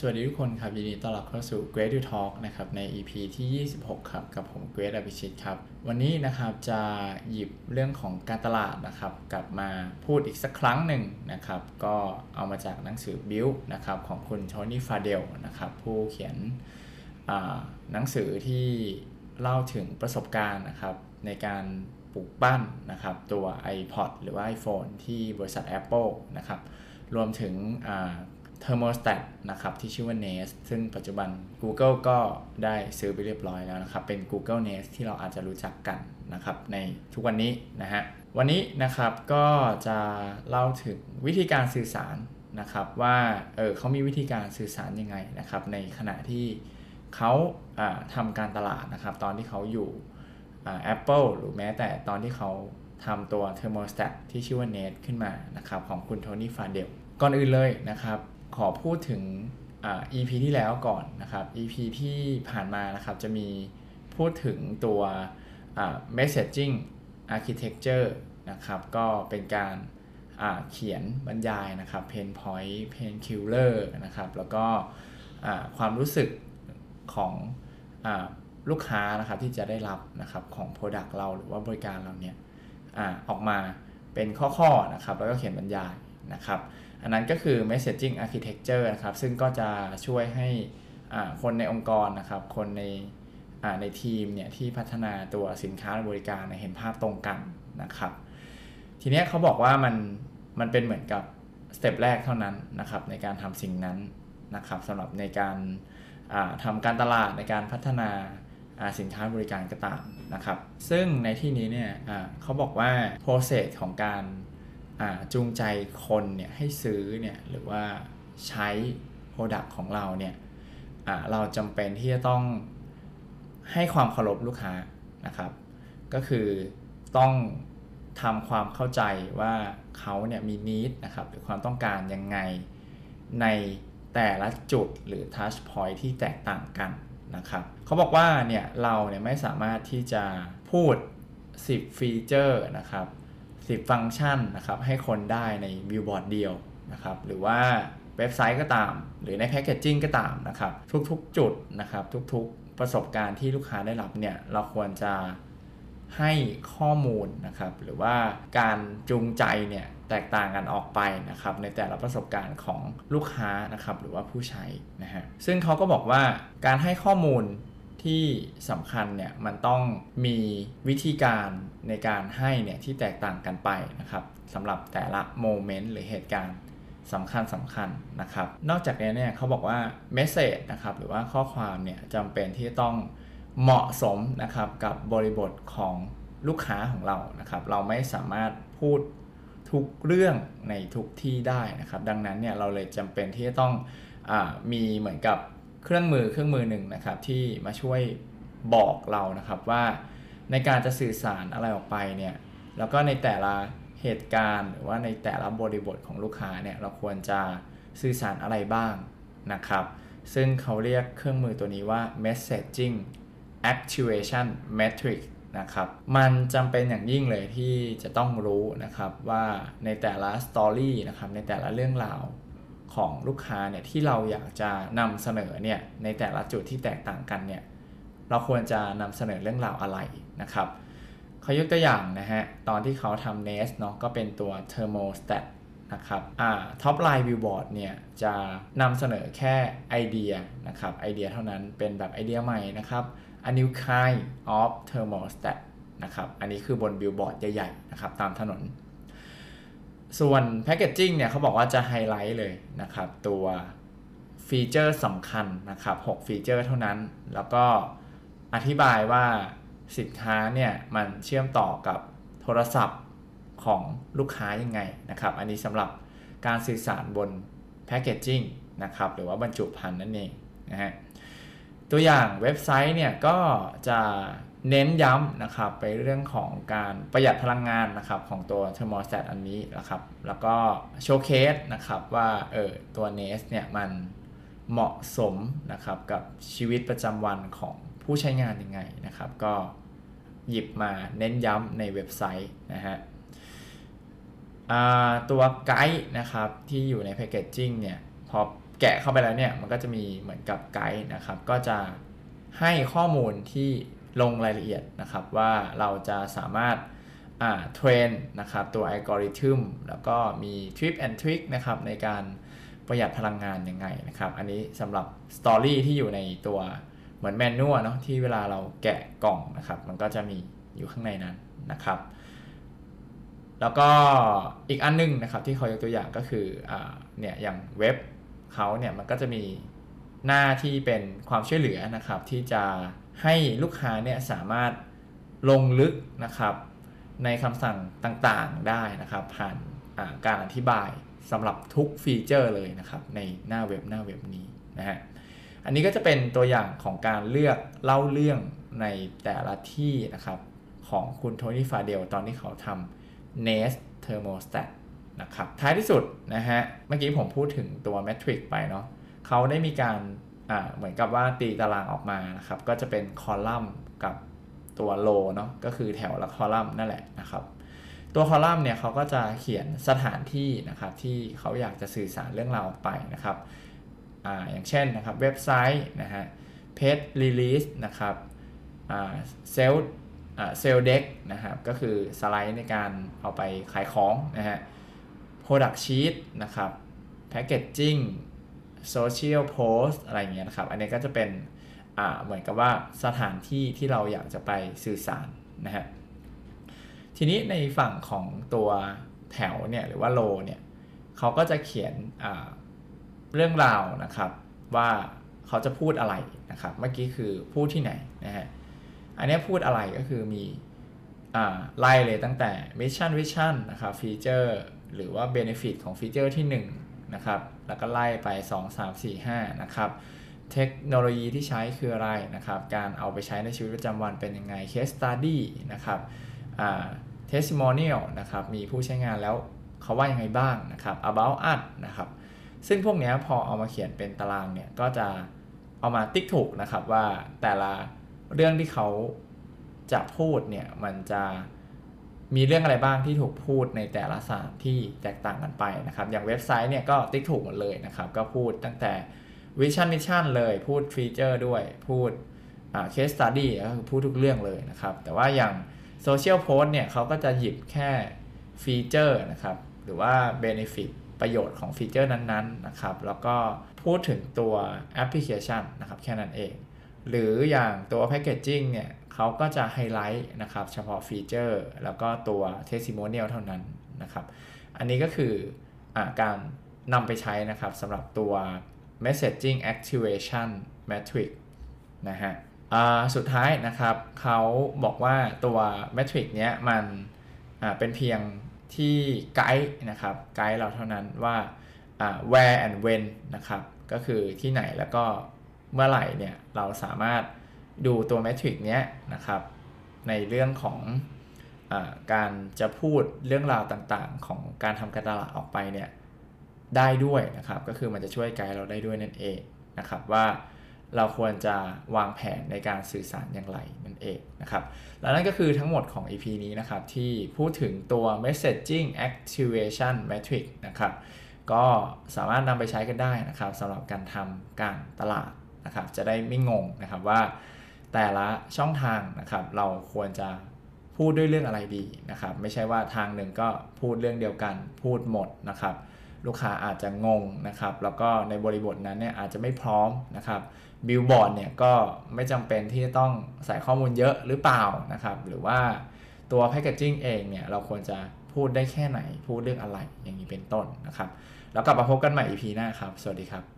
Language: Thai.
สวัสดีทุกคนครับ ยินดีต้อนรับเข้าสู่ Great to Talk นะครับใน EP ที่ 26 ครับ กับผม Great อภิชิตครับ วันนี้นะครับจะหยิบเรื่องของการตลาดนะครับ กลับมาพูดอีกสักครั้งหนึ่งนะครับ ก็เอามาจากหนังสือ Build นะครับของคุณโทนี่ฟาเดลนะครับผู้เขียนหนังสือที่เล่าถึงประสบการณ์นะครับในการปลูกปั้นนะครับตัว iPod หรือว่า iPhone ที่บริษัท Apple นะครับรวมถึง เทอร์โมสแตทนะครับที่ชื่อว่า Nest ซึ่งปัจจุบัน Google ก็ได้ซื้อไปเรียบร้อยแล้วนะครับ เป็น Google Nest ที่เราอาจจะรู้จักกันนะครับในทุกวันนี้นะฮะวันนี้นะครับก็จะเล่าถึงวิธีการสื่อสารนะครับว่าเออเขามีวิธีการสื่อสารยังไงนะครับในขณะที่เขาทำการตลาดนะครับตอนที่เขาอยู่ Apple หรือแม้แต่ตอนที่เขาทำตัว Thermostat ที่ชื่อว่า Nest ขึ้นมานะครับของคุณโทนี่ฟาเดลก่อนอื่นเลยนะครับ ขอพูดถึงอ EP ที่แล้วก่อนนะครับ EP ที่ผ่านมานะครับจะมีพูดถึงตัว messaging architecture นะครับก็เป็นการเขียนบรรยายนะครับ pain point pain killer นะครับแล้วก็ความรู้สึกของอลูกค้านะครับที่จะได้รับนะครับของ Product เราหรือว่าบริการเราเนี่ยอออกมาเป็นข้อๆนะครับแล้วก็เขียนบรรยาย นะครับ อันนั้นก็คือ messaging architecture นะครับ ซึ่งก็จะช่วยให้คนในองค์กรนะครับ คนในในทีมเนี่ยที่พัฒนาตัวสินค้าและบริการเห็นภาพตรงกันนะครับ ทีนี้เขาบอกว่ามันมันเป็นเหมือนกับสเต็ปแรกเท่านั้นนะครับในการทำสิ่งนั้นนะครับสำหรับในการทำการตลาดในการพัฒนาสินค้าบริการก็ตามนะครับ ซึ่งในที่นี้เนี่ยเขาบอกว่า process ของการ จูงใจคนเนี่ยให้ซื้อเนี่ยหรือว่าใช้ Product ของเราเนี่ยเราจำเป็นที่จะต้องให้ความเคารพลูกค้านะครับ ก็คือต้องทำความเข้าใจว่าเขาเนี่ยมีนิดนะครับหรือความต้องการยังไงในแต่ละจุดหรือ touch point ที่แตกต่างกันนะครับเขาบอกว่าเนี่ยเราเนี่ยไม่สามารถที่จะพูด 10 ฟีเจอร์นะครับ 10 ฟังก์ชันนะครับให้คนได้ในวิวบอร์ดเดียวนะครับหรือว่าเว็บไซต์ก็ตาม หรือในแพคเกจจิ้งก็ตามนะครับทุกๆจุดนะครับทุกๆประสบการณ์ที่ลูกค้าได้รับเนี่ยเราควรจะให้ข้อมูลนะครับหรือว่าการจูงใจเนี่ยแตกต่างกันออกไปนะครับในแต่ละประสบการณ์ของลูกค้านะครับหรือว่าผู้ใช้นะฮะซึ่งเขาก็บอกว่าการให้ข้อมูล ที่สำคัญเนี่ยมันต้องมีวิธีการในการให้เนี่ยที่แตกต่างกันไปนะครับสำหรับแต่ละโมเมนต์หรือเหตุการณ์สำคัญสำคัญนะครับ นอกจากนี้เนี่ยเขาบอกว่าเมสเซจนะครับหรือว่าข้อความเนี่ยจำเป็นที่ต้องเหมาะสมนะครับกับบริบทของลูกค้าของเรานะครับ เราไม่สามารถพูดทุกเรื่องในทุกที่ได้นะครับ ดังนั้นเนี่ยเราเลยจำเป็นที่จะต้องอมีเหมือนกับ เครื่องมือเครื่องมือหนึ่งนะครับที่มาช่วยบอกเรานะครับว่าในการจะสื่อสารอะไรออกไปเนี่ยแล้วก็ในแต่ละเหตุการณ์หรือว่าในแต่ละบริบทของลูกค้าเนี่ยเราควรจะสื่อสารอะไรบ้างนะครับ ซึ่งเขาเรียกเครื่องมือตัวนี้ว่า messaging actuation metric นะครับมันจำเป็นอย่างยิ่งเลยที่จะต้องรู้นะครับว่าในแต่ละสตอรี่นะครับในแต่ละเรื่องราว ของลูกค้าเนี่ยที่เราอยากจะนำเสนอเนี่ยในแต่ละจุดที่แตกต่างกันเนี่ยเราควรจะนำเสนอเรื่องราวอะไรนะครับเขายกตัวอย่างนะฮะตอนที่เขาทำ Nest เนาะก็เป็นตัว thermostat นะครับอ่า top line billboard เนี่ยจะนำเสนอแค่ไอเดียนะครับไอเดียเท่านั้นเป็นแบบไอเดียใหม่นะครับ a new kind of thermostat นะครับอันนี้คือบนบิลบอร์ดใหญ่ๆนะครับตามถนน ส่วน packaging เนี่ยเขาบอกว่าจะไฮไลท์เลยนะครับ ตัว feature สำคัญนะครับ 6 feature เท่านั้น แล้วก็อธิบายว่าสินค้าเนี่ยมันเชื่อมต่อกับโทรศัพท์ของลูกค้ายังไงนะครับ อันนี้สำหรับการสื่อสารบนแพคเกจจิ้งนะครับ หรือว่าบรรจุภัณฑ์นั่นเองนะฮะตัวอย่างเว็บไซต์เนี่ยก็จะ เน้นย้ำนะครับไปเรื่องของการประหยัดพลังงานนะครับของตัว thermostat อันนี้นะครับแล้วก็โชว์เคสนะครับว่าเออตัว Nest เนี่ยมันเหมาะสมนะครับกับชีวิตประจำวันของผู้ใช้งานยังไงนะครับก็หยิบมาเน้นย้ำในเว็บไซต์นะฮะตัวไกด์นะครับที่อยู่ในแพคเกจจิ้งเนี่ยพอแกะเข้าไปแล้วเนี่ยมันก็จะมีเหมือนกับไกด์นะครับก็จะให้ข้อมูลที่ ลงรายละเอียดนะครับว่าเราจะสามารถเทรนนะครับตัวอัลกอริทึมแล้วก็มีทริปแอนทริคนะครับในการประหยัดพลังงานยังไงนะครับ อันนี้สำหรับสตอรี่ที่อยู่ในตัวเหมือนแมนนวลเนาะที่เวลาเราแกะกล่องนะครับ มันก็จะมีอยู่ข้างในนั้นนะครับ แล้วก็อีกอันนึงนะครับที่เขายกตัวอย่างก็คืออเนี่ยอย่างเว็บเขาเนี่ยมันก็จะมีหน้าที่เป็นความช่วยเหลือนะครับที่จะ ให้ลูกค้าเนี่ยสามารถลงลึกนะครับ ในคำสั่งต่างๆได้นะครับ ผ่านการอธิบายสำหรับทุกฟีเจอร์เลยนะครับ ในหน้าเว็บหน้าเว็บนี้นะฮะอันนี้ก็จะเป็นตัวอย่างของการเลือกเล่าเรื่องในแต่ละที่นะครับ ของคุณโทนี่ฟาเดลตอนที่เขาทำ Nest Thermostat นะครับท้ายที่สุดนะฮะเมื่อกี้ผมพูดถึงตัว Metric ไปเนาะเขาได้มีการ เหมือนกับว่าตีตารางออกมานะครับก็จะเป็นคอลัมน์กับตัวโลเนาะก็คือแถวละคอลัมน์นั่นแหละนะครับ ตัวคอลัมน์เนี่ยเขาก็จะเขียนสถานที่นะครับที่เขาอยากจะสื่อสารเรื่องราวออกไปนะครับออย่างเช่นนะครับเว็บไซต์นะฮะเพจรีลิสนะครับเซลเซลเด็กนะครับก็คือสไลด์ในการเอาไปขายของนะฮะ Product Sheet นะครับ Packaging Social Post อะไรเงี้ยนะครับ อันนี้ก็จะเป็นเหมือนกับว่าสถานที่ที่เราอยากจะไปสื่อสารนะฮะทีนี้ในฝั่งของตัวแถวเนี่ยหรือว่าโลเนี่ยเขาก็จะเขียนเรื่องราวนะครับว่าเขาจะพูดอะไรนะครับ เมื่อกี้คือพูดที่ไหนนะฮะอันนี้พูดอะไรก็คือมีไล่เลยตั้งแต่ Mission Vision นะครับฟีเจอร์หรือว่า Benefit ของฟีเจอร์ที่ 1 นะครับ แล้วก็ไล่ไป 2 3 4 5 นะครับ เทคโนโลยีที่ใช้คืออะไรนะครับ การเอาไปใช้ในชีวิตประจำวันเป็นยังไง case study นะครับ testimonial นะครับ มีผู้ใช้งานแล้วเขาว่ายังไงบ้างนะครับ about us นะครับ ซึ่งพวกนี้พอเอามาเขียนเป็นตารางเนี่ย ก็จะเอามาติ๊กถูกนะครับว่าแต่ละเรื่องที่เขาจะพูดเนี่ย มันจะ มีเรื่องอะไรบ้างที่ถูกพูดในแต่ละสานที่แตกต่างกันไปนะครับ อย่างเว็บไซต์เนี่ยก็ติ๊กถูกหมดเลยนะครับ ก็พูดตั้งแต่vision mission เลย พูด feature ด้วย พูด case study ก็คือพูดทุกเรื่องเลยนะครับ แต่ว่าอย่าง social post เนี่ยเขาก็จะหยิบแค่ feature นะครับ หรือว่า benefit ประโยชน์ของ feature นั้นๆนะครับ แล้วก็พูดถึงตัวแอปพลิเคชันนะครับแค่นั้นเอง หรืออย่างตัว packaging เนี่ย เขาก็จะไฮไลท์นะครับเฉพาะ feature แล้วก็ตัว testimonial เท่านั้นนะครับ อันนี้ก็คืออการนำไปใช้นะครับสำหรับตัว messaging activation metric นะฮะสุดท้ายนะครับเขาบอกว่าตัว metric เนี้ยมันเป็นเพียงที่ไกด์นะครับไกด์เราเท่านั้นว่า where and when นะครับก็คือที่ไหนแล้วก็เมื่อไหร่เนี่ยเราสามารถ ดูตัวเมทริกเนี้ยนะครับในเรื่องของอการจะพูดเรื่องราวต่างๆ ของการทำการตลาดออกไปเนี่ยได้ด้วยนะครับก็คือมันจะช่วยไกด์เราได้ด้วยนั่นเองนะครับว่าเราควรจะวางแผนในการสื่อสารอย่างไรนั่นเองนะครับและนั่นก็คือทั้งหมดของ EP นี้นะครับที่พูดถึงตัว messaging activation metric นะครับก็สามารถนำไปใช้กันได้นะครับสำหรับการทำการตลาดนะครับจะได้ไม่งงนะครับว่า แต่ละช่องทางนะครับ เราควรจะพูดด้วยเรื่องอะไรดีนะครับ ไม่ใช่ว่าทางหนึ่งก็พูดเรื่องเดียวกัน พูดหมดนะครับ ลูกค้าอาจจะงงนะครับ แล้วก็ในบริบทนั้นเนี่ยอาจจะไม่พร้อมนะครับบิลบอร์ดเนี่ยก็ไม่จำเป็นที่จะต้องใส่ข้อมูลเยอะหรือเปล่านะครับ หรือว่าตัวแพคเกจิ้งเองเนี่ยเราควรจะพูดได้แค่ไหน พูดเรื่องอะไรอย่างนี้เป็นต้นนะครับ แล้วกลับมาพบกันใหม่ EP หน้าครับ สวัสดีครับ